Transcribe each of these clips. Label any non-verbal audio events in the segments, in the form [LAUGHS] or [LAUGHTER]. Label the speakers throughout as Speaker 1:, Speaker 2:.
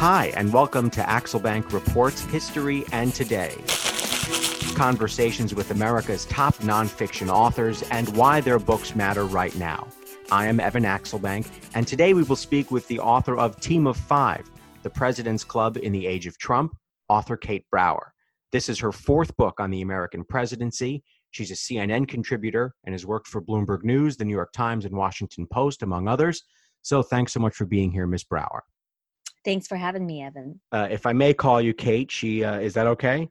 Speaker 1: Hi, and welcome to Axelbank Reports History and Today. Conversations with America's top nonfiction authors and why their books matter right now. I am Evan Axelbank, and today we will speak with the author of Team of Five The President's Club in the Age of Trump, author Kate Brower. This is her fourth book on the American presidency. She's a CNN contributor and has worked for Bloomberg News, the New York Times, and Washington Post, among others. So thanks so much for being here, Miss Brower.
Speaker 2: Thanks for having me, Evan.
Speaker 1: Uh, if I may call you Kate, she uh, is that okay?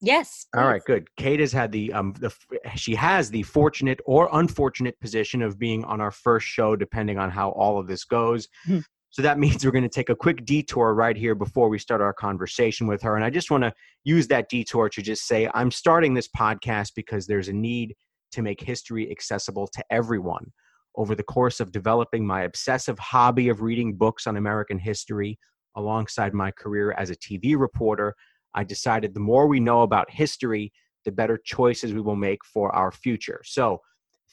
Speaker 2: Yes.
Speaker 1: Please. All right, good. Kate has had the um the she has the fortunate or unfortunate position of being on our first show, depending on how all of this goes. Hmm. So that [LAUGHS] means we're going to take a quick detour right here before we start our conversation with her. And I just want to use that detour to just say I'm starting this podcast because there's a need to make history accessible to everyone over the course of developing my obsessive hobby of reading books on American history alongside my career as a TV reporter, I decided the more we know about history, the better choices we will make for our future. So,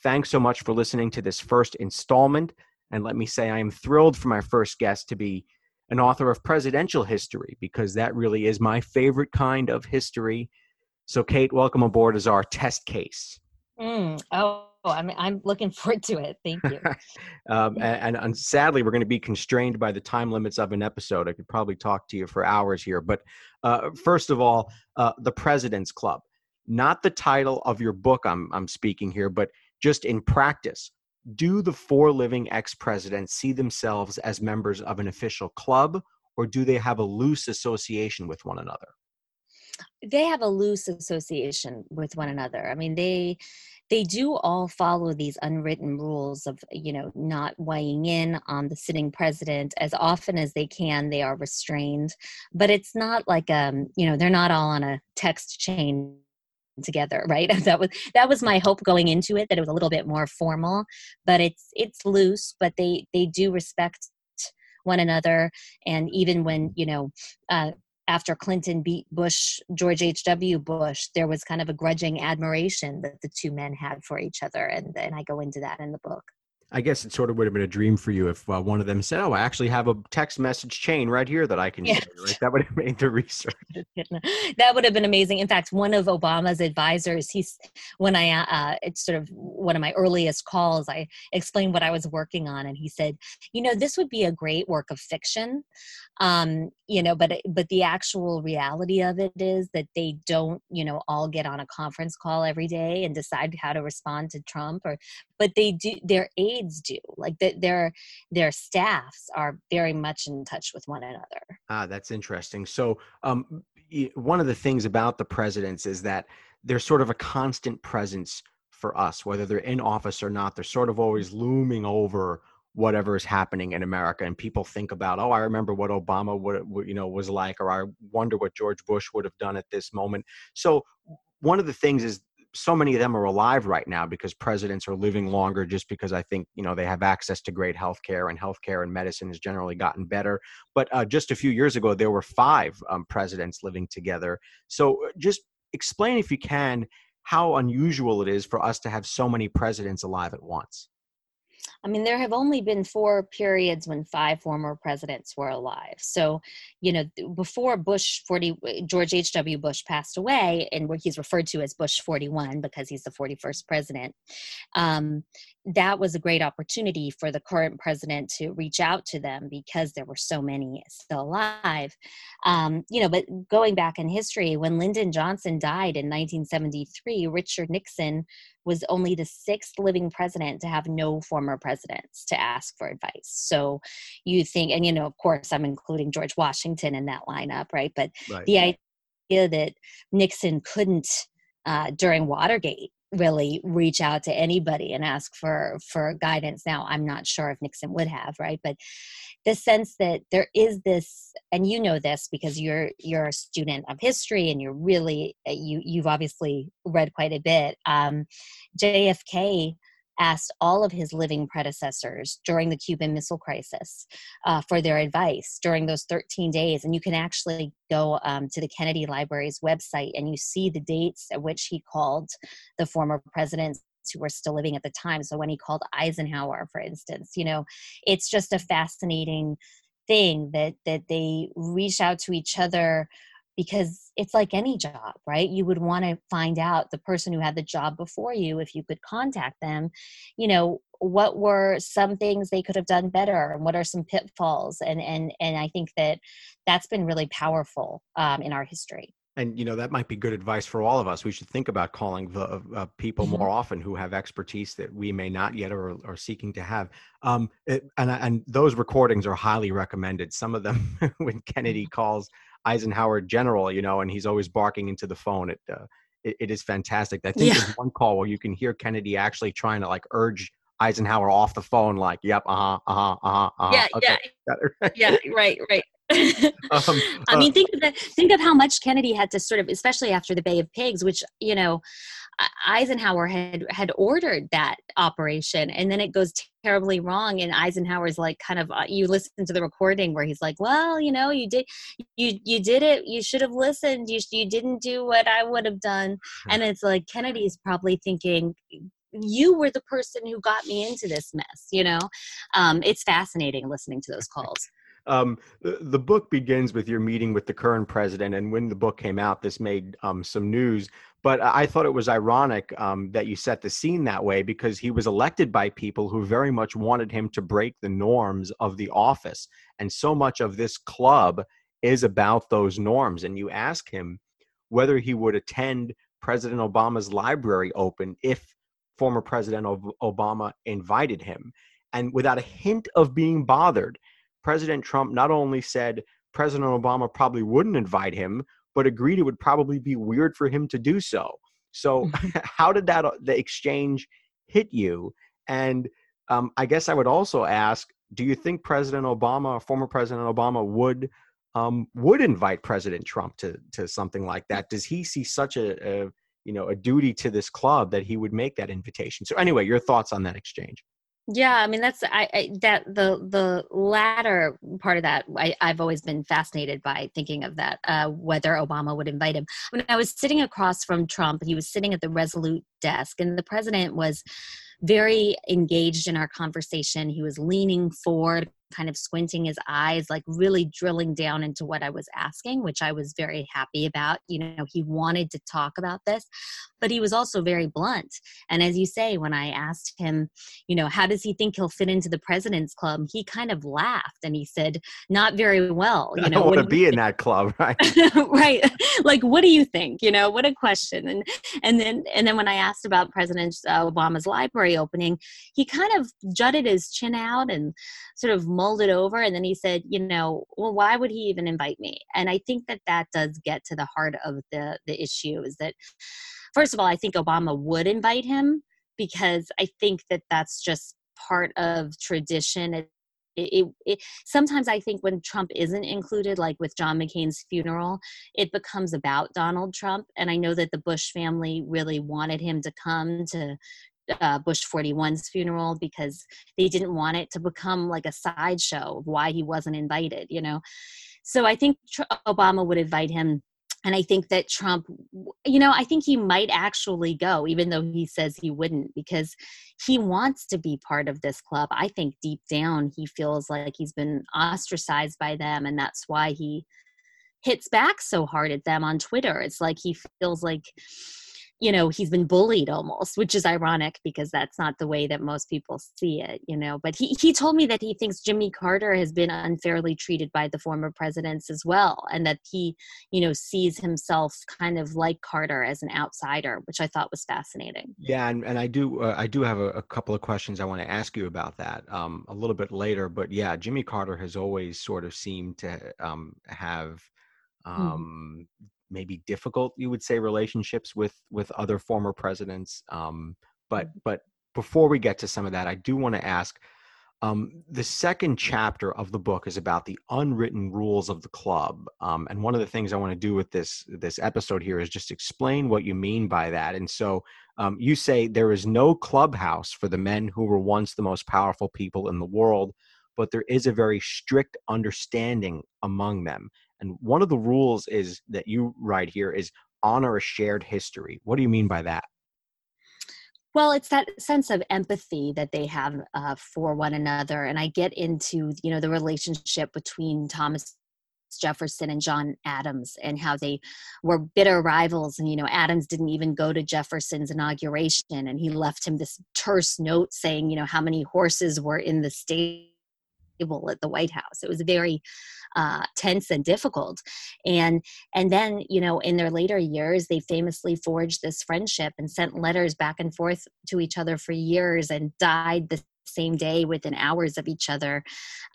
Speaker 1: thanks so much for listening to this first installment. And let me say, I am thrilled for my first guest to be an author of presidential history because that really is my favorite kind of history. So, Kate, welcome aboard as our test case.
Speaker 2: Mm, oh, I'm I'm looking forward to it. Thank you. [LAUGHS]
Speaker 1: um, and, and, sadly, we're going to be constrained by the time limits of an episode. I could probably talk to you for hours here, but uh, first of all, uh, the President's Club, not the title of your book. I'm I'm speaking here, but just in practice, do the four living ex-presidents see themselves as members of an official club, or do they have a loose association with one another?
Speaker 2: They have a loose association with one another. I mean, they they do all follow these unwritten rules of you know not weighing in on the sitting president as often as they can they are restrained. But it's not like um you know they're not all on a text chain together right? [LAUGHS] That was that was my hope going into it that it was a little bit more formal. But it's it's loose but they they do respect one another. And even when you know uh, after Clinton beat Bush, George H.W. Bush, there was kind of a grudging admiration that the two men had for each other. And, and I go into that in the book.
Speaker 1: I guess it sort of would have been a dream for you if uh, one of them said, "Oh, I actually have a text message chain right here that I can yes. share." Right? That would have [LAUGHS] made the research. [LAUGHS]
Speaker 2: that would have been amazing. In fact, one of Obama's advisors, he's when I uh, it's sort of one of my earliest calls. I explained what I was working on, and he said, "You know, this would be a great work of fiction, um, you know, but but the actual reality of it is that they don't, you know, all get on a conference call every day and decide how to respond to Trump, or but they do their aides do like the, their their staffs are very much in touch with one another.
Speaker 1: Ah that's interesting. So um, one of the things about the presidents is that they're sort of a constant presence for us whether they're in office or not. They're sort of always looming over whatever is happening in America and people think about oh I remember what Obama would you know was like or I wonder what George Bush would have done at this moment. So one of the things is so many of them are alive right now because presidents are living longer just because I think, you know, they have access to great health care and healthcare and medicine has generally gotten better. But uh, just a few years ago, there were five um, presidents living together. So uh, just explain, if you can, how unusual it is for us to have so many presidents alive at once.
Speaker 2: I mean, there have only been four periods when five former presidents were alive. So, you know, before Bush 40, George H.W. Bush passed away, and where he's referred to as Bush 41 because he's the 41st president, um, that was a great opportunity for the current president to reach out to them because there were so many still alive. Um, you know, but going back in history, when Lyndon Johnson died in 1973, Richard Nixon was only the sixth living president to have no former presidents to ask for advice. So you think, and you know, of course, I'm including George Washington in that lineup, right? But right. the idea that Nixon couldn't uh, during Watergate really reach out to anybody and ask for for guidance. Now i'm not sure if nixon would have right? But the sense that there is this and you know this because you're you're a student of history and you're really uh, you you've obviously read quite a bit um, jfk asked all of his living predecessors during the Cuban Missile Crisis uh, for their advice during those 13 days. And you can actually go um, to the Kennedy Library's website and you see the dates at which he called the former presidents who were still living at the time. So when he called Eisenhower, for instance, you know, it's just a fascinating thing that that they reach out to each other because it's like any job, right? You would want to find out the person who had the job before you, if you could contact them, you know, what were some things they could have done better and what are some pitfalls and and and i think that that's been really powerful um, in our history
Speaker 1: and you know that might be good advice for all of us we should think about calling the uh, uh people mm-hmm. more often who have expertise that we may not yet or are seeking to have um, it, and and those recordings are highly recommended some of them [LAUGHS] when kennedy mm-hmm. calls eisenhower general you know and he's always barking into the phone it, uh, it, it is fantastic i think yeah. there's one call where you can hear kennedy actually trying to like urge Eisenhower off the phone, like, "Yep, uh huh, uh huh, uh huh." Uh-huh.
Speaker 2: Yeah, okay. yeah, yeah, right, right. [LAUGHS] [LAUGHS] um, I mean, uh think of the, think of how much Kennedy had to sort of, especially after the Bay of Pigs, which you know, Eisenhower had had ordered that operation, and then it goes terribly wrong. And Eisenhower's like, kind of, uh, you listen to the recording where he's like, "Well, you know, you did, you you did it. You should have listened. You you didn't do what I would have done." And it's like Kennedy's probably thinking, you were the person who got me into this mess you know um, it's fascinating listening to those calls
Speaker 1: um, the, the, book begins with your meeting with the current president and when the book came out this made um, some news. But i thought it was ironic um, that you set the scene that way because he was elected by people who very much wanted him to break the norms of the office. And so much of this club is about those norms. And you ask him whether he would attend president obama's library open if former President Obama invited him. And without a hint of being bothered, President Trump not only said President Obama probably wouldn't invite him, but agreed it would probably be weird for him to do so. So, [LAUGHS] how did that uh, the exchange hit you? And um, I guess I would also ask: Do you think President Obama, former President Obama, would um, would invite President Trump to to something like that? Does he see such a, a you know a duty to this club that he would make that invitation so anyway your thoughts on that exchange
Speaker 2: yeah i mean that's i, I that the the latter part of that I, i've always been fascinated by thinking of that uh, whether obama would invite him. When i was sitting across from trump he was sitting at the resolute desk and the president was very engaged in our conversation. He was leaning forward kind of squinting his eyes, like really drilling down into what I was asking, which I was very happy about. You know, he wanted to talk about this, but he was also very blunt. And as you say, when I asked him, you know, how does he think he'll fit into the president's club? He kind of laughed and he said, not very well.
Speaker 1: You
Speaker 2: know,
Speaker 1: I don't want to be in that club, right? [LAUGHS]
Speaker 2: right. Like, what do you think? You know, what a question. And, and then, and then when I asked about President uh, Obama's library opening, he kind of jutted his chin out and sort of mulled it over and then he said you know well why would he even invite me and i think that that does get to the heart of the the issue is that first of all i think obama would invite him because i think that that's just part of tradition it, it, it, sometimes I think when Trump isn't included, like with John McCain's funeral, it becomes about Donald Trump. And I know that the Bush family really wanted him to come to uh, Bush 41's funeral because they didn't want it to become like a sideshow of why he wasn't invited, you know. So I think Tr- Obama would invite him. And I think that Trump, you know, I think he might actually go, even though he says he wouldn't, because he wants to be part of this club. I think deep down he feels like he's been ostracized by them, and that's why he hits back so hard at them on Twitter. It's like he feels like you know he's been bullied almost which is ironic because that's not the way that most people see it you know but he, he told me that he thinks jimmy carter has been unfairly treated by the former presidents as well and that he you know sees himself kind of like carter as an outsider which i thought was fascinating
Speaker 1: yeah and, and i do uh, i do have a, a, couple of questions i want to ask you about that um, a little bit later but yeah jimmy carter has always sort of seemed to um, have hmm. um, maybe difficult you would say relationships with with other former presidents um, but mm-hmm. but before we get to some of that i do want to ask um, the second chapter of the book is about the unwritten rules of the club um, and one of the things i want to do with this this episode here is just explain what you mean by that and so um, you say there is no clubhouse for the men who were once the most powerful people in the world but there is a very strict understanding among them and one of the rules is that you write here is honor a shared history. What do you mean by that?
Speaker 2: Well, it's that sense of empathy that they have uh, for one another, and I get into you know the relationship between Thomas Jefferson and John Adams and how they were bitter rivals. And, you know, Adams didn't even go to Jefferson's inauguration and he left him this terse note saying, you know, how many horses were in the stable at the White House. It was very uh, tense and difficult. And and then you know in their later years, they famously forged this friendship and sent letters back and forth to each other for years and died the same day within hours of each other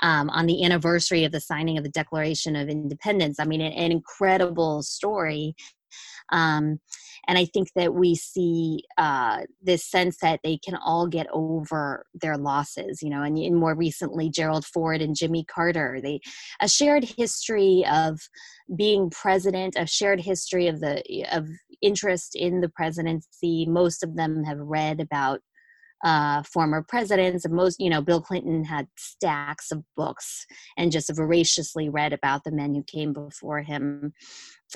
Speaker 2: um, on the anniversary of the signing of the Declaration of Independence. I mean, an, an incredible story. Um, and I think that we see uh, this sense that they can all get over their losses, you know, and, and more recently, Gerald Ford and Jimmy Carter, they a shared history of being president, a shared history of the of interest in the presidency. Most of them have read about uh, former presidents. Most, you know, Bill Clinton had stacks of books and just voraciously read about the men who came before him.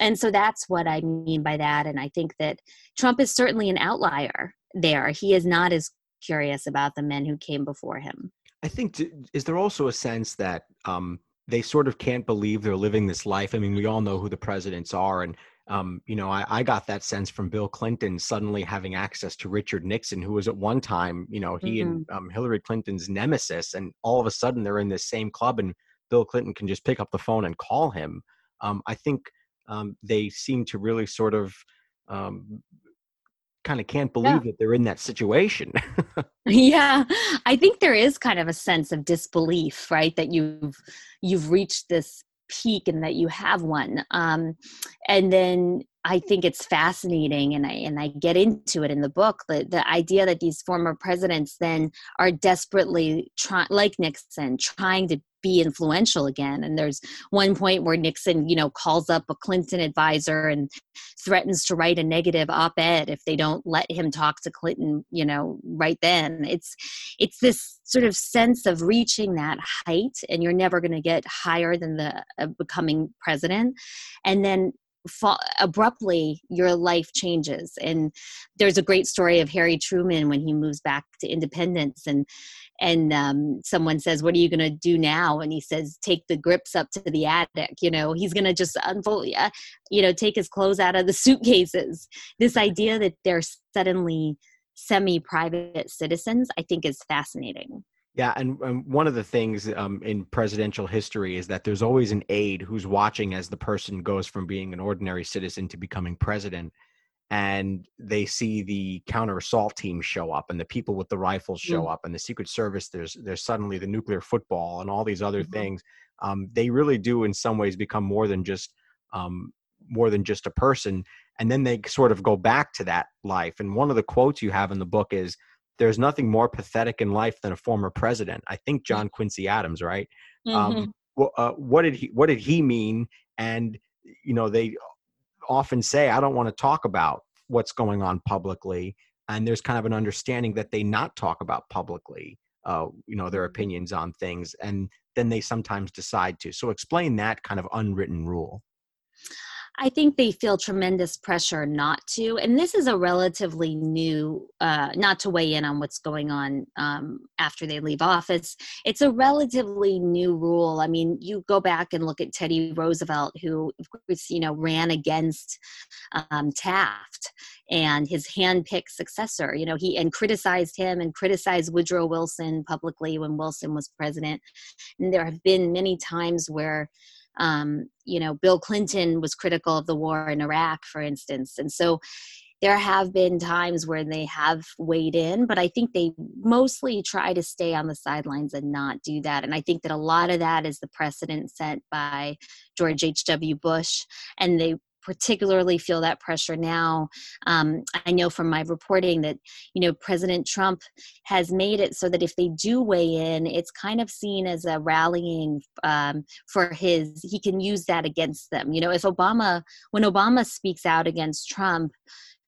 Speaker 2: And so that's what I mean by that. And I think that Trump is certainly an outlier there. He is not as curious about the men who came before him.
Speaker 1: I think, is there also a sense that um, they sort of can't believe they're living this life? I mean, we all know who the presidents are, and um, you know, I, I, got that sense from Bill Clinton suddenly having access to Richard Nixon, who was at one time, you know, he mm-hmm. and um, Hillary Clinton's nemesis, and all of a sudden they're in this same club, and Bill Clinton can just pick up the phone and call him. Um, I think um, they seem to really sort of um, kind of can't believe yeah. that they're in that situation. [LAUGHS] [LAUGHS]
Speaker 2: yeah, I think there is kind of a sense of disbelief, right? That you've you've reached this peak and that you have one um, and then i think it's fascinating and i and i get into it in the book the, the idea that these former presidents then are desperately trying like nixon trying to be influential again. And there's one point where Nixon, you know, calls up a Clinton advisor and threatens to write a negative op-ed if they don't let him talk to Clinton, you know, right then. It's it's this sort of sense of reaching that height and you're never going to get higher than the uh, becoming president. And then Fall, abruptly your life changes and there's a great story of harry truman when he moves back to independence and and um, someone says what are you going to do now? And he says take the grips up to the attic you know? He's going to just unfold you know take his clothes out of the [LAUGHS] suitcases. This idea that they're suddenly semi-private citizens i think is fascinating.
Speaker 1: Yeah, and, and, one of the things um, in presidential history is that there's always an aide who's watching as the person goes from being an ordinary citizen to becoming president, and they see the counter assault team show up, and the people with the rifles show mm. up, and the Secret Service. There's there's suddenly the nuclear football and all these other mm-hmm. things. Um, they really do, in some ways, become more than just um, more than just a person, and then they sort of go back to that life. And one of the quotes you have in the book is there's nothing more pathetic in life than a former president. I think John Quincy Adams, right? Um, mm-hmm. Um, well, uh, what did he what did he mean? And you know, they often say, I don't want to talk about what's going on publicly. And there's kind of an understanding that they not talk about publicly, uh, you know, their mm-hmm. opinions on things, and then they sometimes decide to. So explain that kind of unwritten rule.
Speaker 2: I think they feel tremendous pressure not to. And this is a relatively new, uh, not to weigh in on what's going on um, after they leave office. It's a relatively new rule. I mean, you go back and look at Teddy Roosevelt, who, of course, you know, ran against um, Taft and his handpicked successor, you know, he and criticized him and criticized Woodrow Wilson publicly when Wilson was president. And there have been many times where um, you know, Bill Clinton was critical of the war in Iraq, for instance. And so there have been times where they have weighed in, but I think they mostly try to stay on the sidelines and not do that. And I think that a lot of that is the precedent set by George H.W. Bush. And they particularly feel that pressure now. Um, I know from my reporting that you know President Trump has made it so that if they do weigh in, it's kind of seen as a rallying um, for his. He can use that against them. You know, if Obama, when Obama speaks out against Trump,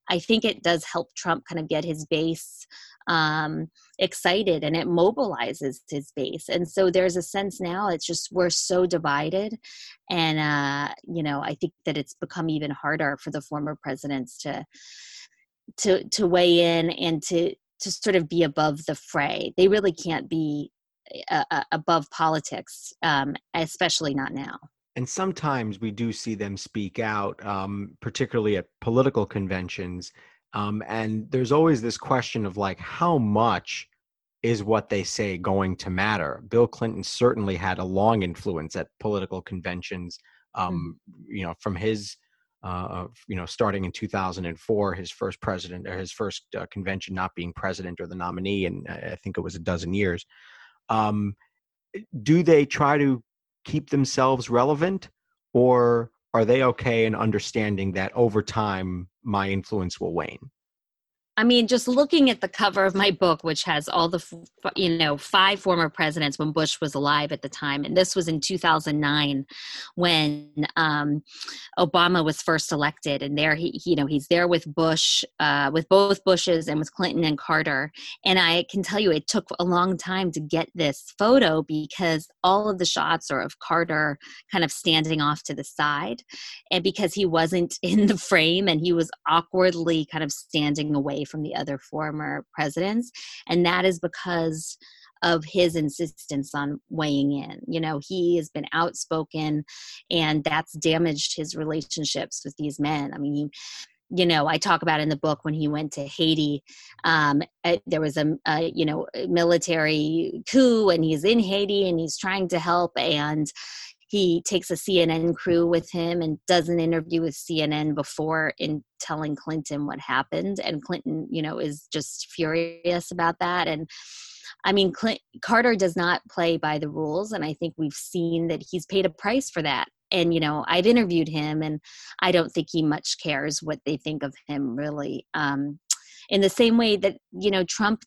Speaker 2: I think it does help Trump kind of get his base um, excited and it mobilizes his base. And so there's a sense now it's just we're so divided. And, uh, you know, I think that it's become even harder for the former presidents to to to weigh in and to to sort of be above the fray. They really can't be uh, uh, above politics, um, especially not now.
Speaker 1: And sometimes we do see them speak out, um, particularly at political conventions. Um, and there's always this question of like, how much is what they say going to matter? Bill Clinton certainly had a long influence at political conventions. Mm-hmm. Um, you know, from his uh, you know, starting in 2004, his first president or his first uh, convention not being president or the nominee, and I think it was a dozen years. Um, do they try to keep themselves relevant, or are they okay in understanding that over time my influence will wane?
Speaker 2: I mean, just looking at the cover of my book, which has all the, you know, five former presidents when Bush was alive at the time, and this was in 2009 when um, Obama was first elected, and there he, you know, he's there with Bush, uh, with both Bushes, and with Clinton and Carter. And I can tell you, it took a long time to get this photo because all of the shots are of Carter kind of standing off to the side, and because he wasn't [LAUGHS] in the frame and he was awkwardly kind of standing away from the other former presidents. And that is because of his insistence on weighing in. You know, he has been outspoken and that's damaged his relationships with these men. I mean, he, you know, I talk about in the book when he went to Haiti. Um, uh, there was a, a, you know military coup, and he's in Haiti and he's trying to help. And he takes a CNN crew with him and does an interview with CNN before in telling Clinton what happened. And Clinton, you know, is just furious about that. And I mean, Clint, Carter does not play by the rules. And I think we've seen that he's paid a price for that. And, you know, I've interviewed him and I don't think he much cares what they think of him, really. Um, in the same way that, you know, Trump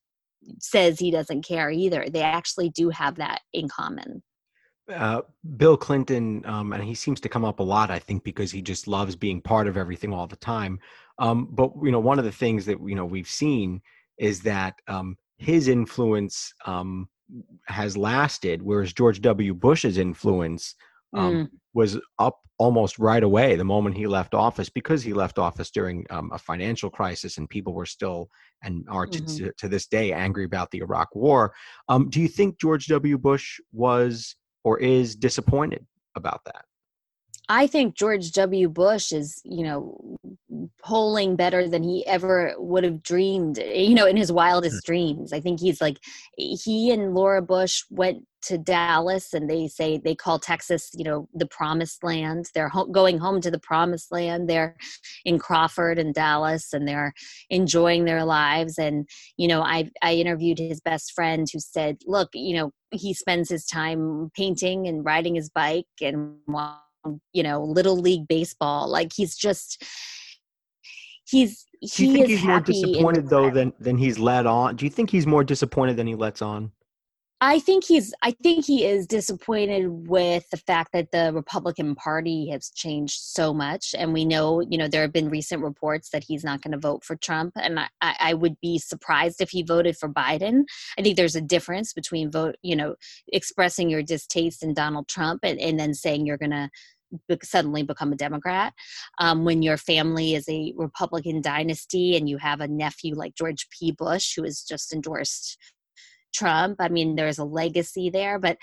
Speaker 2: says he doesn't care either. They actually do have that in common
Speaker 1: uh, Bill Clinton, um, and he seems to come up a lot, I think, because he just loves being part of everything all the time. Um, but you know, one of the things that you know we've seen is that um, his influence um, has lasted, whereas George W. Bush's influence um, mm. was up almost right away the moment he left office, because he left office during um, a financial crisis, and people were still and are to, mm-hmm. to, to this day angry about the Iraq War. do you think George W. Bush was or is disappointed about that?
Speaker 2: I think George W. Bush is, you know, polling better than he ever would have dreamed, you know, in his wildest hmm. dreams. I think he's like, he and Laura Bush went to Dallas and they say they call Texas, you know, the promised land. They're ho- going home to the promised land. They're in Crawford and Dallas and they're enjoying their lives. And, you know, I, I interviewed his best friend who said, look, you know, he spends his time painting and riding his bike and, you know, little league baseball. Like he's just, he's, he
Speaker 1: Do you think he's more disappointed though than, than he's led on? Do you think he's more disappointed than he lets on?
Speaker 2: I think he's I think he is disappointed with the fact that the Republican Party has changed so much. And we know, you know, there have been recent reports that he's not going to vote for Trump. And I, I would be surprised if he voted for Biden. I think there's a difference between vote, you know, expressing your distaste in Donald Trump and, and then saying you're going to suddenly become a Democrat. Um, when your family is a Republican dynasty and you have a nephew like George P. Bush, who has just endorsed Trump. I mean, there's a legacy there, but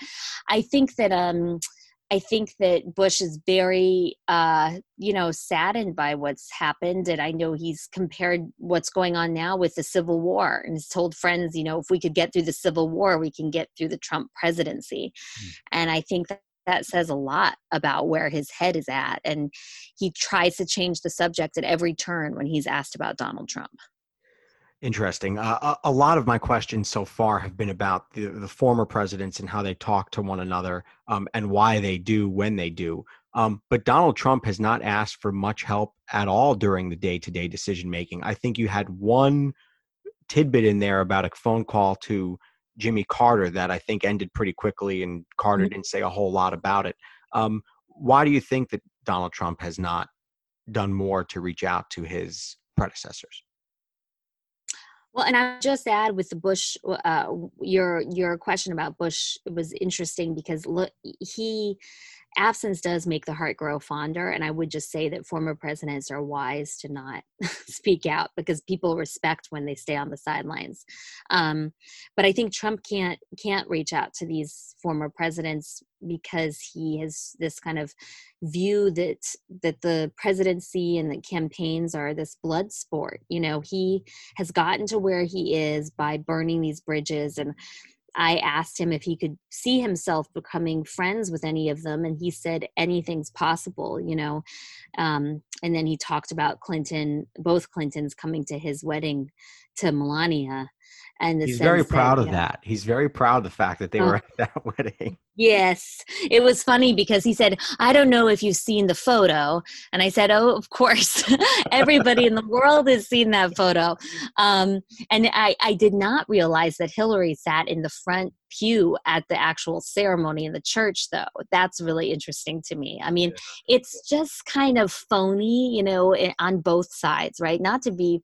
Speaker 2: I think that um, I think that Bush is very, uh, you know, saddened by what's happened. And I know he's compared what's going on now with the Civil War and has told friends, you know, if we could get through the Civil War, we can get through the Trump presidency. Mm. And I think that that says a lot about where his head is at. And he tries to change the subject at every turn when he's asked about Donald Trump.
Speaker 1: Interesting. Uh, a, a, lot of my questions so far have been about the, the former presidents and how they talk to one another um, and why they do when they do. Um, but Donald Trump has not asked for much help at all during the day to day decision making. I think you had one tidbit in there about a phone call to Jimmy Carter that I think ended pretty quickly, and Carter mm-hmm. didn't say a whole lot about it. Um, why do you think that Donald Trump has not done more to reach out to his predecessors?
Speaker 2: Well, and I just add with the Bush, uh, your your question about Bush was interesting because look, he absence does make the heart grow fonder and i would just say that former presidents are wise to not [LAUGHS] speak out because people respect when they stay on the sidelines. Um, but i think trump can't can't reach out to these former presidents because he has this kind of view that that the presidency and the campaigns are this blood sport. You know he has gotten to where he is by burning these bridges and I asked him if he could see himself becoming friends with any of them, and he said anything's possible, you know. Um, and then he talked about Clinton, both Clintons coming to his wedding to Melania, and
Speaker 1: he's very proud that, of know, that. He's very proud of the fact that they uh, were [LAUGHS] at that wedding.
Speaker 2: Yes, it was funny because he said, "I don't know if you've seen the photo," and I said, "Oh, of course, [LAUGHS] everybody in the world has seen that photo." Um, and I, I did not realize that Hillary sat in the front pew at the actual ceremony in the church, though. That's really interesting to me. I mean, it's just kind of phony, you know, on both sides, right? Not to be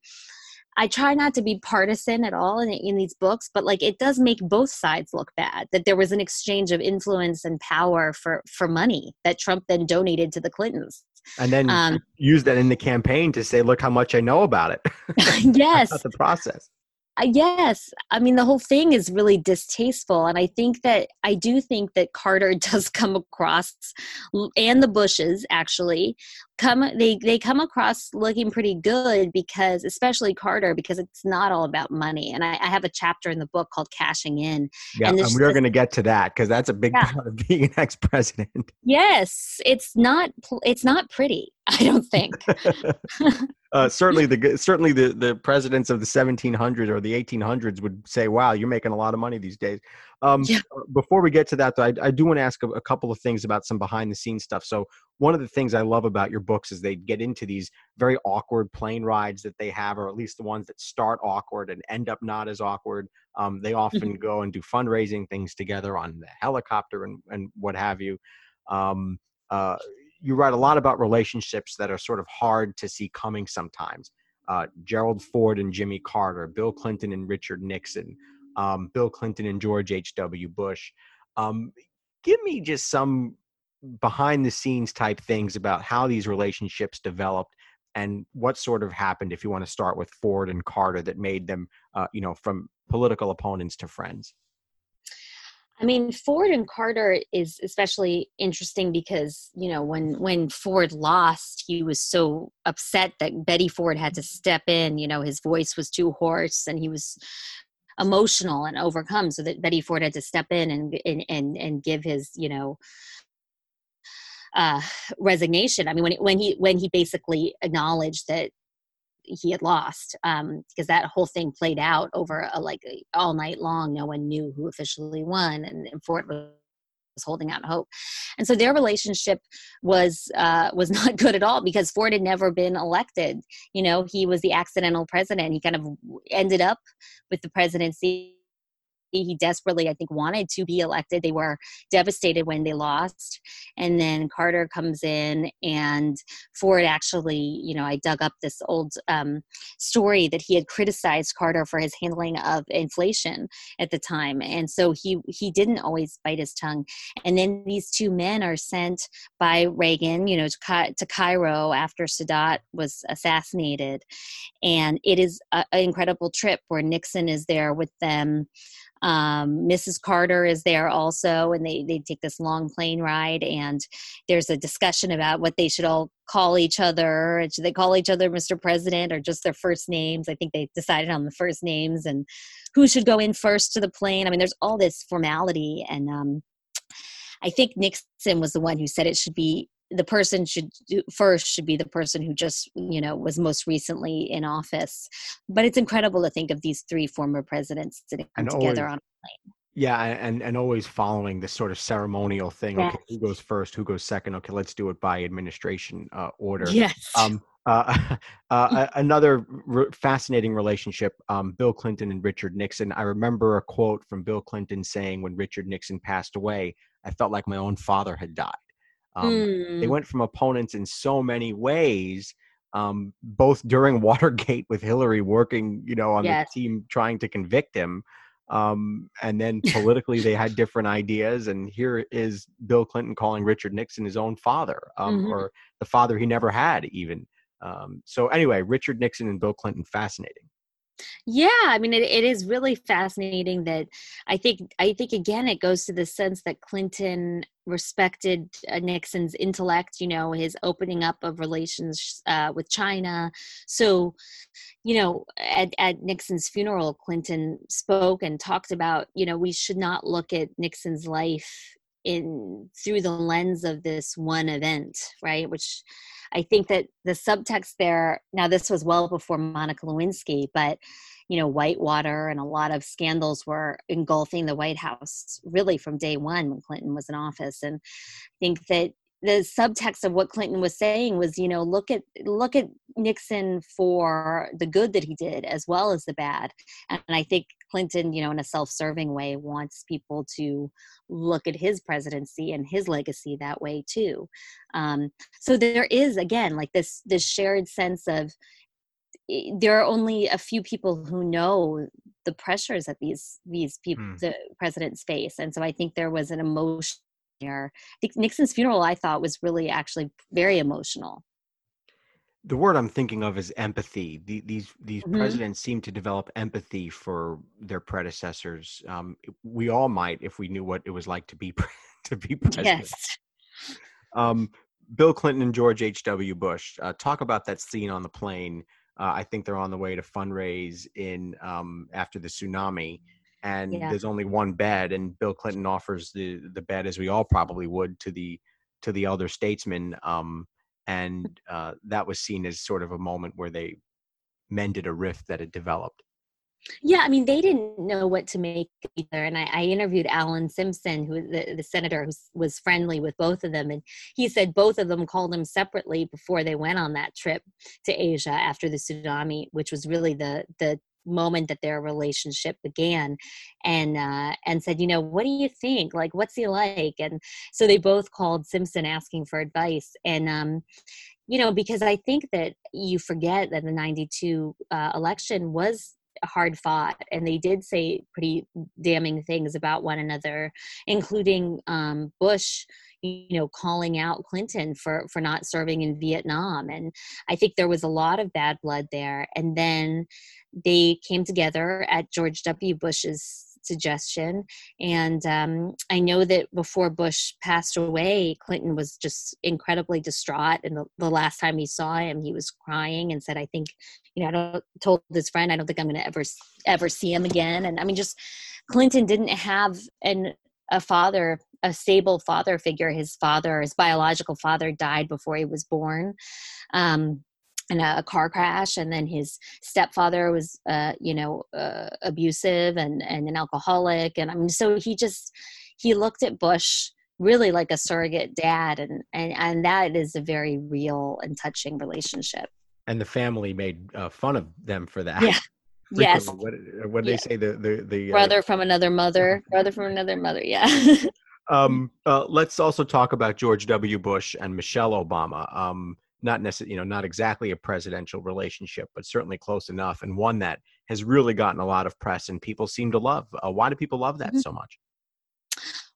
Speaker 2: I try not to be partisan at all in, in these books, but like it does make both sides look bad. That there was an exchange of influence and power for for money that Trump then donated to the Clintons
Speaker 1: and then um, use that in the campaign to say, "Look how much I know about it." [LAUGHS] [LAUGHS]
Speaker 2: yes,
Speaker 1: about the process.
Speaker 2: Uh, yes, I mean the whole thing is really distasteful, and I think that I do think that Carter [LAUGHS] does come across, and the Bushes actually come they they come across looking pretty good because especially carter because it's not all about money and i, I have a chapter in the book called cashing in
Speaker 1: yeah and, and we're going to get to that because that's a big yeah. part of being an ex-president
Speaker 2: yes it's not it's not pretty [LAUGHS] i don't think [LAUGHS]
Speaker 1: uh, certainly the certainly the the presidents of the 1700s or the 1800s would say wow you're making a lot of money these days um, yeah. Uh, before we get to that, though, I, I do want to ask a, a, couple of things about some behind the scenes stuff. So, one of the things I love about your books is they get into these very awkward plane rides that they have, or at least the ones that start awkward and end up not as awkward. Um, they often mm-hmm. go and do fundraising things together on the helicopter and, and what have you. Um, uh, you write a lot about relationships that are sort of hard to see coming sometimes. Uh, Gerald Ford and Jimmy Carter, Bill Clinton and Richard Nixon um, Bill Clinton and George H.W. Bush. Um, give me just some behind the scenes type things about how these relationships developed and what sort of happened if you want to start with Ford and Carter that made them, uh, you know, from political opponents to friends.
Speaker 2: I mean, Ford and Carter is especially interesting because you know when when Ford lost, he was so upset that Betty Ford had to step in. You know, his voice was too hoarse, and he was emotional and overcome so that Betty Ford had to step in and and and, and give his you know uh, resignation. I mean, when when he when he basically acknowledged that he had lost, um, because that whole thing played out over a, like a, all night long. No one knew who officially won, and, and Ford was holding out hope and so their relationship was uh, was [LAUGHS] not good at all because ford had never been elected you know he was the accidental president he kind of ended up with the presidency he desperately, I think, wanted to be elected. They were devastated when they lost. And then Carter comes in, and Ford actually, you know, I dug up this old um, story that he had criticized Carter for his handling of inflation at the time. And so he, he didn't always bite his tongue. And then these two men are sent by Reagan, you know, to, to Cairo after Sadat was assassinated. And it is an incredible trip where Nixon is there with them um, Mrs. Carter is there also, and they, they take this long plane ride. And there's a discussion about what they should all call each other. Should they call each other Mr. President or just their first names? I think they decided on the first names and who should go in first to the plane. I mean, there's all this formality. And um, I think Nixon was the one who said it should be the person should do first should be the person who just you know was most recently in office. But it's incredible to think of these three former presidents sitting and together always, on a plane.
Speaker 1: Yeah and and always following this sort of ceremonial thing okay who goes first who goes second okay let's do it by administration uh, order.
Speaker 2: Yes.
Speaker 1: Um [LAUGHS] uh, uh, another re- fascinating relationship um, bill clinton and richard nixon. I remember a quote from bill clinton saying when richard nixon passed away i felt like my own father had died um, mm. They went from opponents in so many ways, um, both during [LAUGHS] Watergate with Hillary working, you know, on yes. the team trying to convict him, Um, and then [LAUGHS] politically, they had different ideas. And here is Bill Clinton calling Richard Nixon his own father, um, mm-hmm. or the father he never had, even. Um, so, anyway, Richard Nixon and Bill Clinton, fascinating.
Speaker 2: Yeah, I mean, it, it is really fascinating that I think I think again it goes to the sense that Clinton respected uh, Nixon's intellect, you know, his opening up of relations uh, with China. So, you know, at, at Nixon's funeral, Clinton spoke and talked about, you know, we should not look at Nixon's life in through the lens of this one event, right? Which I think that the subtext there, now this was well before Monica Lewinsky, but you know, Whitewater and a lot of scandals were engulfing the White House really from day one when Clinton was in office. And I think that the subtext of what Clinton was saying was, you know, look at look at Nixon for the good that he did as well as the bad. And I think Clinton, you know, in a self-serving way, wants people to look at his presidency and his legacy that way too. Um, so there is again like this this shared sense of there are only a few people who know the pressures that these these people hmm. the presidents face and so i think there was an emotion there i think nixon's funeral i thought was really actually very emotional.
Speaker 1: The word i'm thinking of is empathy. The, these these mm-hmm. presidents seem to develop empathy for their predecessors. Um, we all might if we knew what it was like to be [LAUGHS] to be president. Yes. um, bill clinton and george h.w bush uh, talk about that scene on the plane. Uh, I think they're on the way to fundraise in um, after the tsunami, and yeah. there's only one bed, and Bill Clinton offers the the bed as we all probably would to the to the elder statesman, um, and uh, that was seen as sort of a moment where they mended a rift that had developed.
Speaker 2: Yeah, I mean, they didn't know what to make either. And I, I interviewed Alan Simpson, who the, the senator who was friendly with both of them, and he said both of them called him separately before they went on that trip to Asia after the tsunami, which was really the the moment that their relationship began and uh, and said you know what do you think? Like what's he like? And so they both called simpson asking for advice and um you know because i think that you forget that the 92 uh, election was hard fought and they did say pretty damning things about one another including um, bush you know calling out clinton for for not serving in vietnam and i think there was a lot of bad blood there. And then they came together at george w. Bush's suggestion. And um, I know that before Bush passed away, Clinton was just incredibly distraught. And the, the, last time he saw him, he was crying and said, "I think, you know, I don't, told his friend, I don't think I'm going to ever ever see him again." And I mean, just Clinton didn't have an a father a stable father figure his father his biological father died before he was born um, in a, car crash and then his stepfather was uh, you know uh, abusive and and an alcoholic and i mean so he just he looked at bush really like a surrogate dad and and, and that is a very real and touching relationship.
Speaker 1: And the family made uh, fun of them for that.
Speaker 2: Yeah. [LAUGHS] Yes.
Speaker 1: What, what did yeah. they say? The the, the
Speaker 2: uh, brother from another mother. [LAUGHS] Brother from another mother yeah.
Speaker 1: Um uh, let's also talk about george w. Bush and michelle obama. Um not necessarily, you know, not exactly a presidential relationship, but certainly close enough, and one that has really gotten a lot of press and people seem to love. Uh, why do people love that mm-hmm. so much?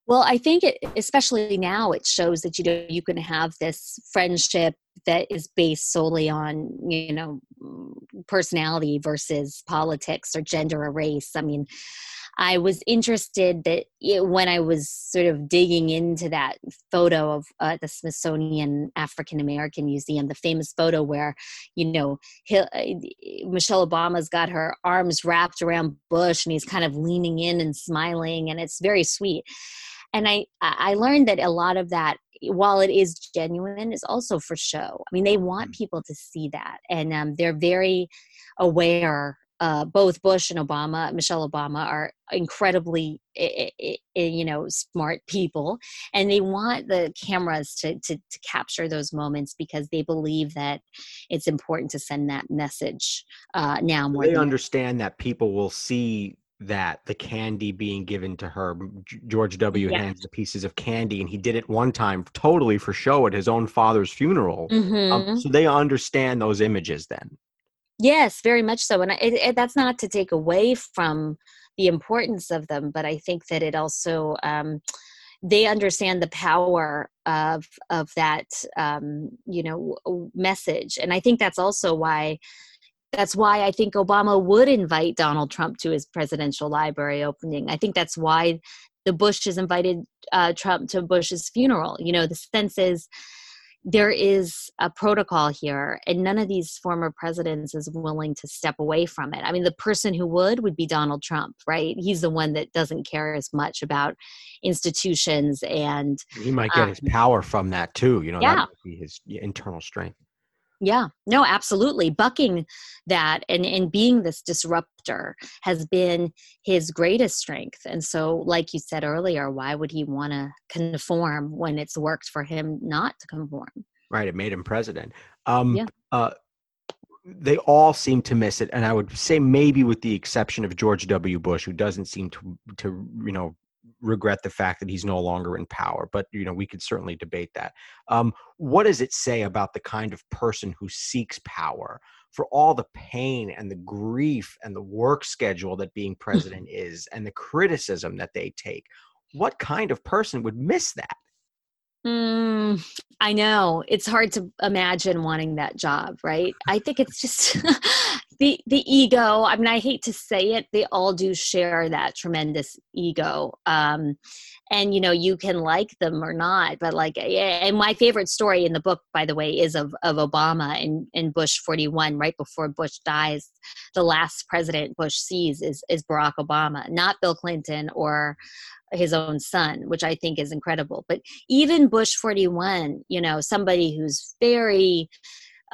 Speaker 2: Well, I think it, especially now, it shows that you know you can have this friendship that is based solely on you know personality versus politics or gender or race. I mean, I was interested that it, when I was sort of digging into that photo of uh, the Smithsonian African American Museum, the famous photo where, you know, uh, Michelle Obama's got her arms wrapped around Bush and he's kind of leaning in and smiling, and it's very sweet. And I, I learned that a lot of that while it is genuine, is also for show. I mean, they want mm. people to see that, and um, they're very aware uh, both Bush and Obama, Michelle Obama, are incredibly, you know, smart people, and they want the cameras to, to, to capture those moments because they believe that it's important to send that message uh, now more.
Speaker 1: They understand that people will see that the candy being given to her george w yes. hands the pieces of candy and he did it one time totally for show at his own father's funeral um, mm-hmm. um, so they understand those images then
Speaker 2: Yes, very much so, and it, it, that's not to take away from the importance of them, but I think that it also um, they understand the power of of that um, you know message, and I think that's also why that's why I think Obama would invite Donald Trump to his presidential library opening. I think that's why the Bush has invited uh, Trump to Bush's funeral. You know, the sense is there is a protocol here and none of these former presidents is willing to step away from it. I mean the person who would would be donald trump right? He's the one that doesn't care as much about institutions and
Speaker 1: he might get um, his power from that too you know yeah. that might be his internal strength
Speaker 2: yeah, no, absolutely. Bucking that and, and being this disruptor has been his greatest strength. And so, like you said earlier, why would he want to conform when it's worked for him not to conform?
Speaker 1: Right. It made him president. Um, yeah. Uh, they all seem to miss it, and I would say maybe with the exception of George W. Bush, who doesn't seem to to you know regret the fact that he's no longer in power but you know we could certainly debate that. Um, what does it say about the kind of person who seeks power for all the pain and the grief and the work schedule that being [LAUGHS] president is and the criticism that they take? What kind of person would miss that?
Speaker 2: Mm, I know. It's hard to imagine wanting that job, right? I think it's just [LAUGHS] [LAUGHS] the the ego i mean i hate to say it they all do share that tremendous ego um and you know you can like them or not but like and my favorite story in the book by the way is of of obama in in bush 41 right before bush dies the last president bush sees is is barack obama not bill clinton or his own son which i think is incredible but even bush 41 you know somebody who's very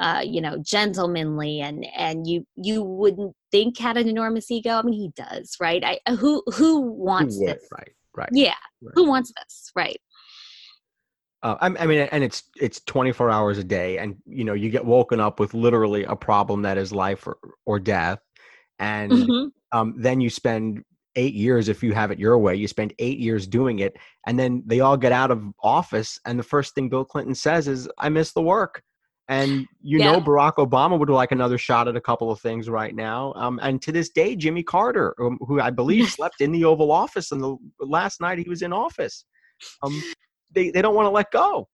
Speaker 2: uh, you know, gentlemanly and and you you wouldn't think had an enormous ego. I mean, he does, right? I uh, who who wants who would, this?
Speaker 1: Right, right.
Speaker 2: Yeah, right. who wants this? Right.
Speaker 1: Uh, I, I, mean, and it's it's 24 hours a day, and you know, you get woken up with literally a problem that is life or, or death, and mm-hmm. um, then you spend eight years if you have it your way. You spend eight years doing it, and then they all get out of office, and the first thing Bill Clinton says is, "I miss the work." And you yeah. know, Barack Obama would like another shot at a couple of things right now. Um, and to this day, Jimmy Carter, um, who I believe [LAUGHS] slept in the Oval Office, and the last night he was in office, um, they they don't want to let go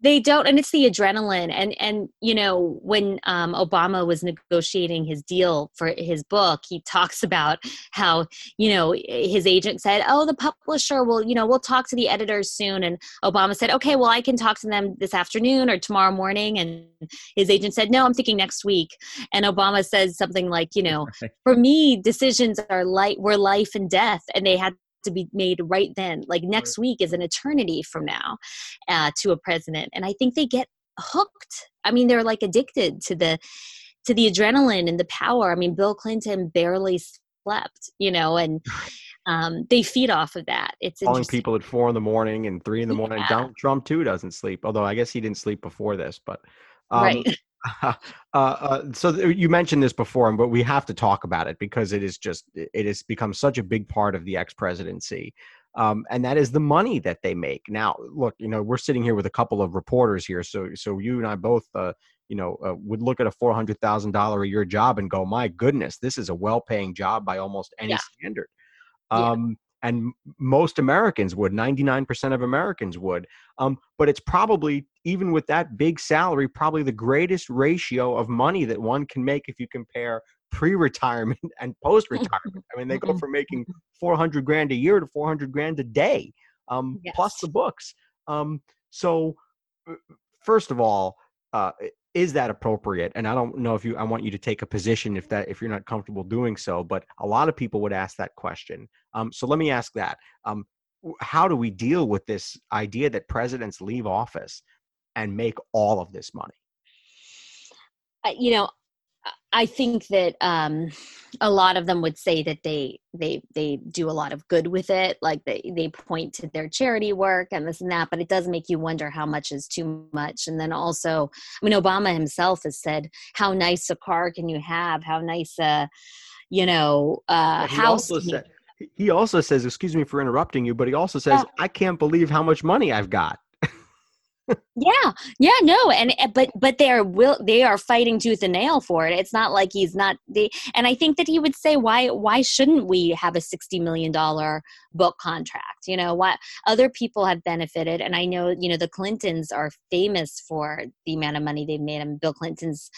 Speaker 2: they don't and it's the adrenaline and and you know when um, obama was negotiating his deal for his book he talks about how you know his agent said oh the publisher will you know we'll talk to the editors soon and obama said okay well i can talk to them this afternoon or tomorrow morning and his agent said no i'm thinking next week and obama says something like you know [LAUGHS] for me decisions are like were life and death and they had to be made right then. Like next week is an eternity from now uh, to a president. And I think they get hooked. I mean, they're like addicted to the to the adrenaline and the power. I mean, Bill Clinton barely slept, you know, and [LAUGHS] um, they feed off of that. It's
Speaker 1: calling people at four in the morning and three in the morning. Yeah. Donald Trump too doesn't sleep, although I guess he didn't sleep before this. But um, right. [LAUGHS] [LAUGHS] uh, uh, so th- you mentioned this before, but we have to talk about it because it is just it has become such a big part of the ex presidency. Um, and that is the money that they make. Now, look, you know, we're sitting here with a couple of reporters here, so so you and I both, uh, you know, uh, would look at a four hundred thousand dollar a year job and go, "My goodness, this is a well paying job by almost any yeah. standard." Um, and most Americans would, 99% of Americans would. Um, but it's probably, even with that big salary, probably the greatest ratio of money that one can make if you compare pre-retirement [LAUGHS] and post-retirement. I mean, they go from making 400 grand a year to 400 grand a day, um, yes. plus the books. Um, so, uh, first of all, uh, is that appropriate? And i don't know if you i want you to take a position if that if you're not comfortable doing so but a lot of people would ask that question. Um, so let me ask that. Um, how do we deal with this idea that presidents leave office and make all of this money?
Speaker 2: You know I think that um, a lot of them would say that they they they do a lot of good with it, like they they point to their charity work and this and that. But it does make you wonder how much is too much. And then also, I mean, Obama himself has said, "How nice a car can you have? How nice a you know uh, house."
Speaker 1: Also he also says, "Excuse me for interrupting you," but he also says, "I can't believe how much money I've got." [LAUGHS]
Speaker 2: Yeah, yeah, no, and eh, but but they are will they are fighting tooth and nail for it. It's not like he's not the, and I think that he would say why why shouldn't we have a sixty million dollar book contract? You know, what other people have benefited, and I know you know the Clintons are famous for the amount of money they've made. And Bill Clinton's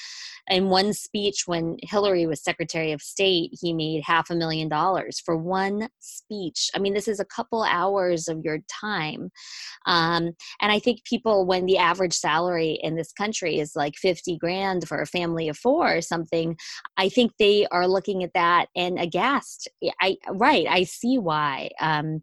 Speaker 2: in one speech when Hillary was Secretary of State, he made half a million dollars for one speech. I mean, this is a couple hours of your time. Um, and I think people, when the average salary in this country is like 50 grand for a family of four or something, I think they are looking at that and aghast. I, right, I see why. Um,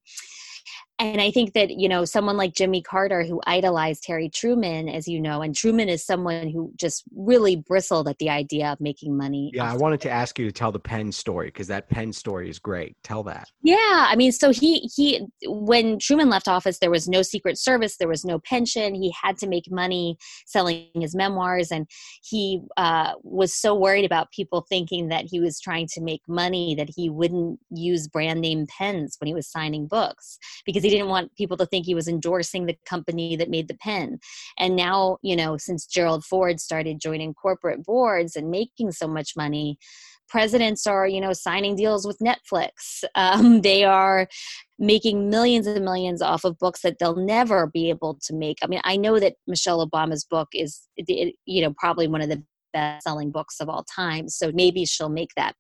Speaker 2: and I think that, you know, someone like Jimmy Carter, who idolized Harry Truman, as you know, and Truman is someone who just really bristled at the idea of making money.
Speaker 1: Yeah, I wanted to ask you to tell the Penn story because that Penn story is great. Tell that.
Speaker 2: Yeah, I mean, so he he when Truman left office, there was no Secret Service, there was no pension. He had to make money selling his memoirs, and he uh, was so worried about people thinking that he was trying to make money that he wouldn't use brand name pens when he was signing books because he didn't want people to think he was endorsing the company that made the pen. And now, you know, since Gerald Ford started joining corporate boards and making so much money, presidents are, you know, signing deals with Netflix. [LAUGHS] Um, they are making millions and millions off of books that they'll never be able to make. I mean, I know that Michelle Obama's book is, you know, probably one of the best selling books of all time. So maybe she'll make that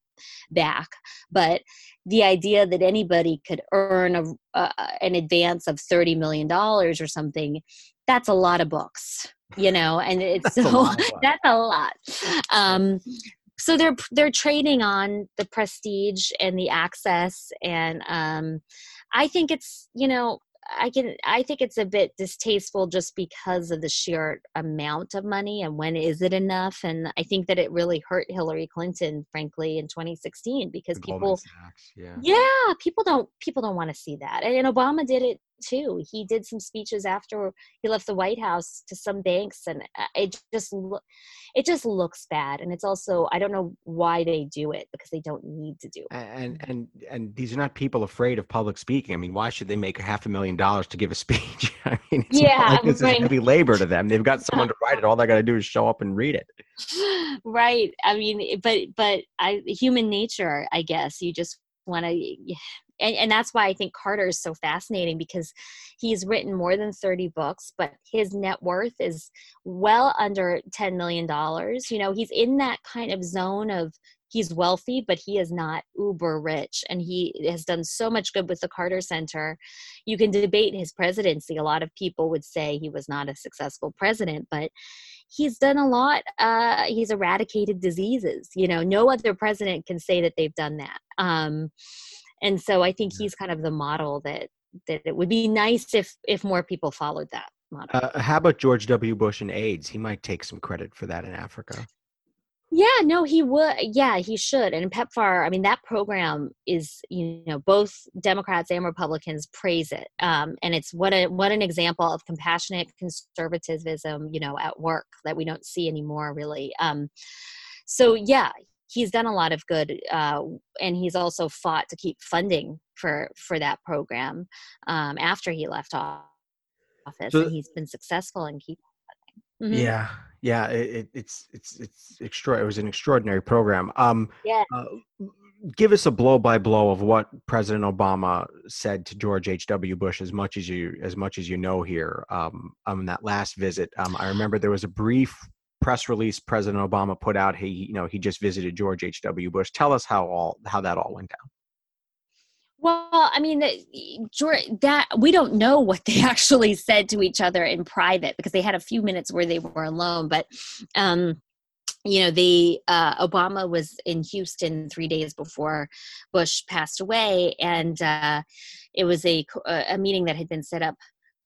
Speaker 2: back. But the idea that anybody could earn a, uh, an advance of $30 million or something, that's a lot of books, you know, and [LAUGHS] it's
Speaker 1: that's
Speaker 2: so
Speaker 1: a [LAUGHS]
Speaker 2: that's a lot. Um, so they're they're trading on the prestige and the access and um, i think it's you know I can I think it's a bit distasteful just because of the sheer amount of money and when is it enough and I think that it really hurt Hillary Clinton frankly in 2016 because people
Speaker 1: yeah.
Speaker 2: yeah people don't people don't want to see that and, and Obama did it too. He did some speeches after he left the White House to some banks, and uh, it just it just looks bad. And it's also I don't know why they do it because they don't need to do it.
Speaker 1: And and and these are not people afraid of public speaking. I mean, why should they make half a million dollars to give a speech? [LAUGHS] I mean, it's
Speaker 2: yeah,
Speaker 1: like this
Speaker 2: right.
Speaker 1: is heavy labor to them. They've got someone to [LAUGHS] write it. All they got to do is show up and read it.
Speaker 2: Right. I mean, but but I human nature, I guess. You just want to and, and that's why I think Carter is so fascinating because he's written more than 30 books, but his net worth is well under $10 million. You know, he's in that kind of zone of he's wealthy, but he is not uber rich. And he has done so much good with the Carter Center. You can debate his presidency. A lot of people would say he was not a successful president, but he's done a lot. Uh, he's eradicated diseases. You know, no other president can say that they've done that. Um, and so i think he's kind of the model that that it would be nice if if more people followed that model.
Speaker 1: Uh, how about george w. Bush and aids? He might take some credit for that in africa.
Speaker 2: Yeah no he would yeah he should. And pepfar i mean that program is you know both democrats and republicans praise it. Um, and it's what a what an example of compassionate conservatism you know at work that we don't see anymore really. Um, so yeah he's done a lot of good uh, and he's also fought to keep funding for for that program um, after he left office so, and he's been successful in keep
Speaker 1: mm-hmm. yeah yeah it, it's it's it's extra it was an extraordinary program. Um
Speaker 2: yeah.
Speaker 1: uh, give us a blow by blow of what president obama said to george h.w bush as much as you as much as you know here um on that last visit. Um i remember there was a brief press release President Obama put out, he you know he just visited George H. W. Bush. Tell us how all how that all went down.
Speaker 2: Well, I mean, that we don't know what they [LAUGHS] actually said to each other in private because they had a few minutes where they were alone. But, um, you know, the uh, Obama was in Houston three days before Bush passed away, and uh, it was a a meeting that had been set up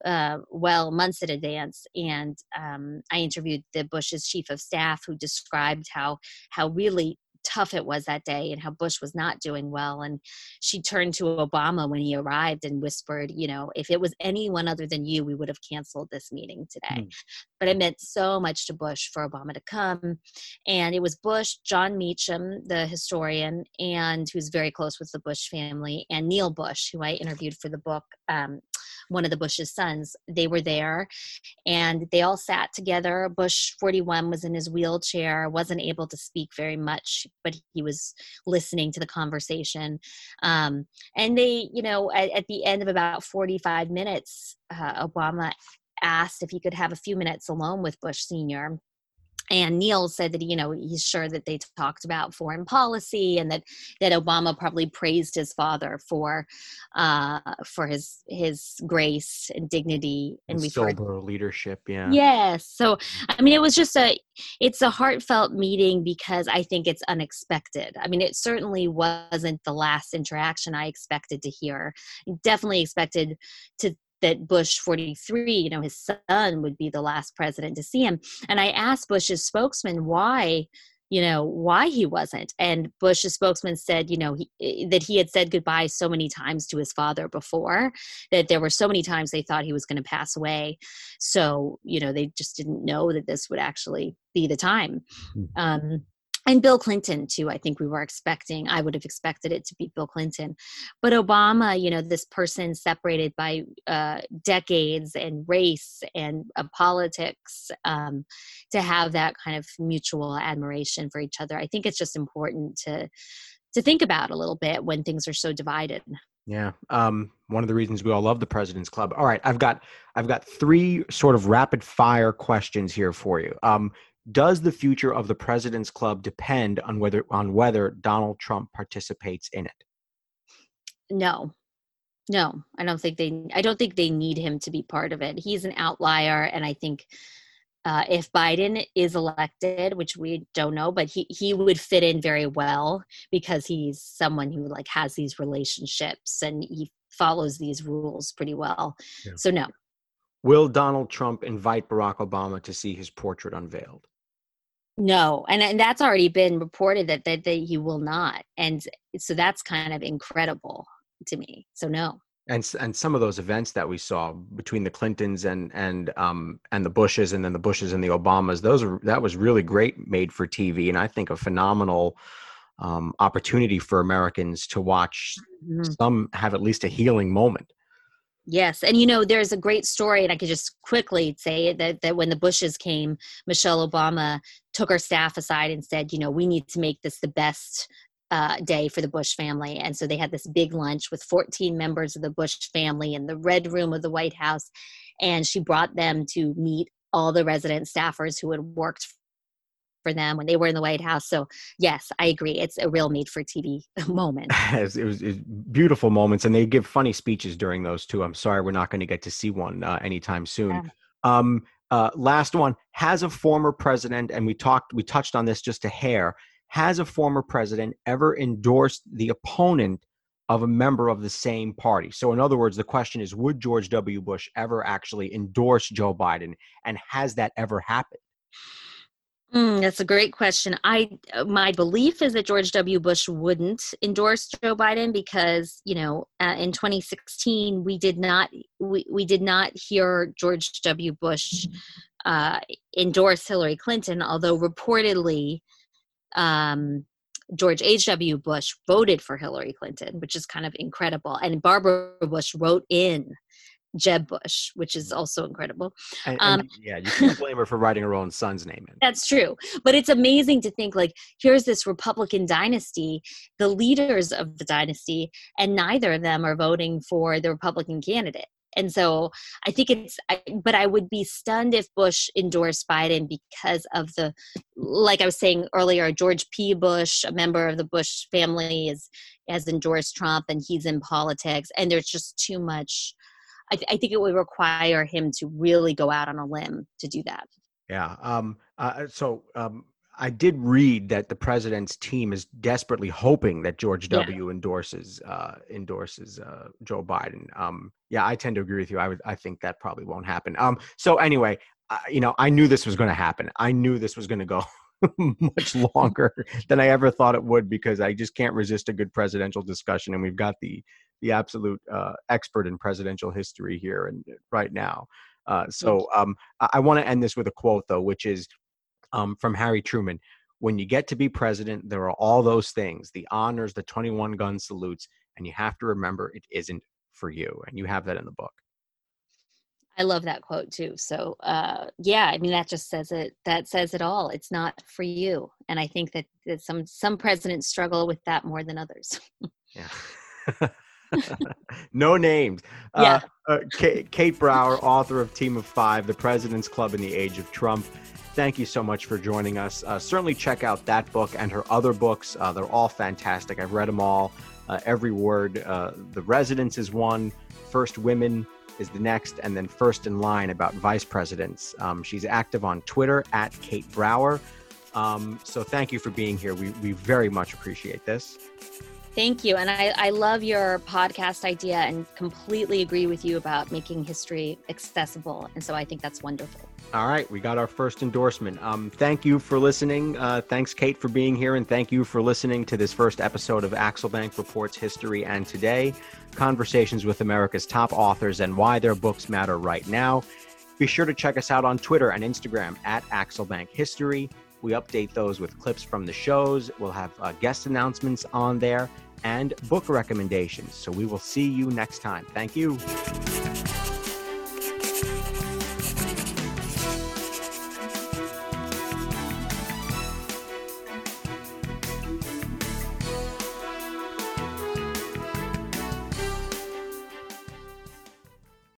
Speaker 2: uh, well months in advance and um, i interviewed the bush's chief of staff who described how how really tough it was that day and how Bush was not doing well. And she turned to Obama when he arrived and whispered, you know, if it was anyone other than you, we would have canceled this meeting today. Mm. But it meant so much to Bush for Obama to come. And it was Bush, Jon Meacham, the historian, and who's very close with the Bush family, and Neil Bush, who I interviewed for the book. Um, one of the Bush's sons. They were there and they all sat together. Bush 41 was in his wheelchair, wasn't able to speak very much, but he was listening to the conversation. Um, and they, you know, at, at, the end of about 45 minutes, uh, Obama asked if he could have a few minutes alone with Bush Sr and Neil said that you know he's sure that they talked about foreign policy and that that Obama probably praised his father for uh, for his his grace and dignity and,
Speaker 1: and sober heard, leadership. Yeah.
Speaker 2: Yes. So I mean, it was just a it's a heartfelt meeting because I think it's unexpected. I mean, it certainly wasn't the last interaction I expected to hear. Definitely expected to that Bush 43, you know, his son would be the last president to see him. And I asked Bush's spokesman why, you know, why he wasn't. And Bush's spokesman said, you know, he, eh, that he had said goodbye so many times to his father before that there were so many times they thought he was going to pass away. So, you know, they just didn't know that this would actually be the time. Hmm. Um, and Bill Clinton too. I think we were expecting. I would have expected it to be Bill Clinton, but Obama, you know, this person separated by uh, decades and race and uh, politics, um, to have that kind of mutual admiration for each other. I think it's just important to to think about a little bit when things are so divided.
Speaker 1: Yeah. Um, one of the reasons we all love the President's Club. All right, I've got I've got three sort of rapid fire questions here for you. Um, does the future of the president's club depend on whether on whether Donald Trump participates in it?
Speaker 2: No. No, I don't think they I don't think they need him to be part of it. He's an outlier and I think uh, if Biden is elected, which we don't know, but he, he would fit in very well because he's someone who like has these relationships and he follows these rules pretty well. Yeah. So no.
Speaker 1: Will Donald Trump invite Barack Obama to see his portrait unveiled?
Speaker 2: No, and, and that's already been reported that, that that he will not, and so that's kind of incredible to me. So no.
Speaker 1: And and some of those events that we saw between the Clintons and and um and the Bushes and then the Bushes and the Obamas, those are that was really great made for TV, and I think a phenomenal um, opportunity for Americans to watch mm-hmm. some have at least a healing moment.
Speaker 2: Yes, and you know, there's a great story, and I could just quickly say that that when the Bushes came, Michelle Obama took her staff aside and said, you know, we need to make this the best uh, day for the Bush family. And so they had this big lunch with 14 members of the Bush family in the Red Room of the White House, and she brought them to meet all the resident staffers who had worked for them when they were in the White House. So yes, I agree. It's a real made for TV [LAUGHS] moment. [LAUGHS]
Speaker 1: it, was, it, was, beautiful moments, and they give funny speeches during those too. I'm sorry we're not going to get to see one uh, anytime soon. Yeah. Um, uh, last one has a former president, and we talked, we touched on this just a hair. Has a former president ever endorsed the opponent of a member of the same party? So, in other words, the question is Would George W. Bush ever actually endorse Joe Biden? And has that ever happened?
Speaker 2: Mm, that's a great question. I uh, my belief is that George W. Bush wouldn't endorse Joe Biden because you know uh, in 2016 we did not we, we did not hear George W. Bush uh, endorse Hillary Clinton, although reportedly um, George H.W. Bush voted for Hillary Clinton, which is kind of incredible. And Barbara Bush wrote in Jeb Bush, which is also incredible.
Speaker 1: And, and, um, yeah, you can't blame her for writing her own son's name in.
Speaker 2: That's true. But it's amazing to think like here's this Republican dynasty, the leaders of the dynasty, and neither of them are voting for the Republican candidate. And so I think it's, I, but I would be stunned if Bush endorsed Biden because of the, like I was saying earlier, George P. Bush, a member of the Bush family, is has endorsed Trump, and he's in politics, and there's just too much I, th- I think it would require him to really go out on a limb to do that.
Speaker 1: Yeah. Um, uh, so um, I did read that the president's team is desperately hoping that George W. Yeah. endorses uh, endorses uh, Joe Biden. Um, yeah, I tend to agree with you. I would I think that probably won't happen. Um, so anyway, you know, I knew this was going to happen. I knew this was going to go [LAUGHS] much longer than I ever thought it would because I just can't resist a good presidential discussion, and we've got the the absolute uh, expert in presidential history here and uh, right now. Uh, so um, I, I want to end this with a quote, though, which is um, from Harry Truman. When you get to be president, there are all those things the honors, the 21 gun salutes, and you have to remember it isn't for you. And you have that in the book.
Speaker 2: I love that quote too. So uh, yeah, I mean that just says it. That says it all. It's not for you, and I think that, that some some presidents struggle with that more than others.
Speaker 1: yeah. [LAUGHS] no names.
Speaker 2: Yeah.
Speaker 1: Uh, uh, Kate, Kate Brower, author of Team of Five, The President's Club in the Age of Trump. Thank you so much for joining us. Uh, certainly check out that book and her other books. Uh, they're all fantastic. I've read them all, uh, every word. Uh, the Residence is one, First Women is the next, and then First in Line about vice presidents. Um, she's active on Twitter at Kate Brower. Um, so thank you for being here. We, we very much appreciate this.
Speaker 2: Thank you. And I, I love your podcast idea and completely agree with you about making history accessible. And so I think that's wonderful.
Speaker 1: All right, we got our first endorsement. Um, thank you for listening. Uh, thanks, Kate, for being here, and thank you for listening to this first episode of Axelbank Reports History and Today Conversations with America's Top Authors and Why Their Books Matter Right Now. Be sure to check us out on Twitter and Instagram at Axelbank History. We update those with clips from the shows. We'll have uh, guest announcements on there and book recommendations. So we will see you next time. Thank you.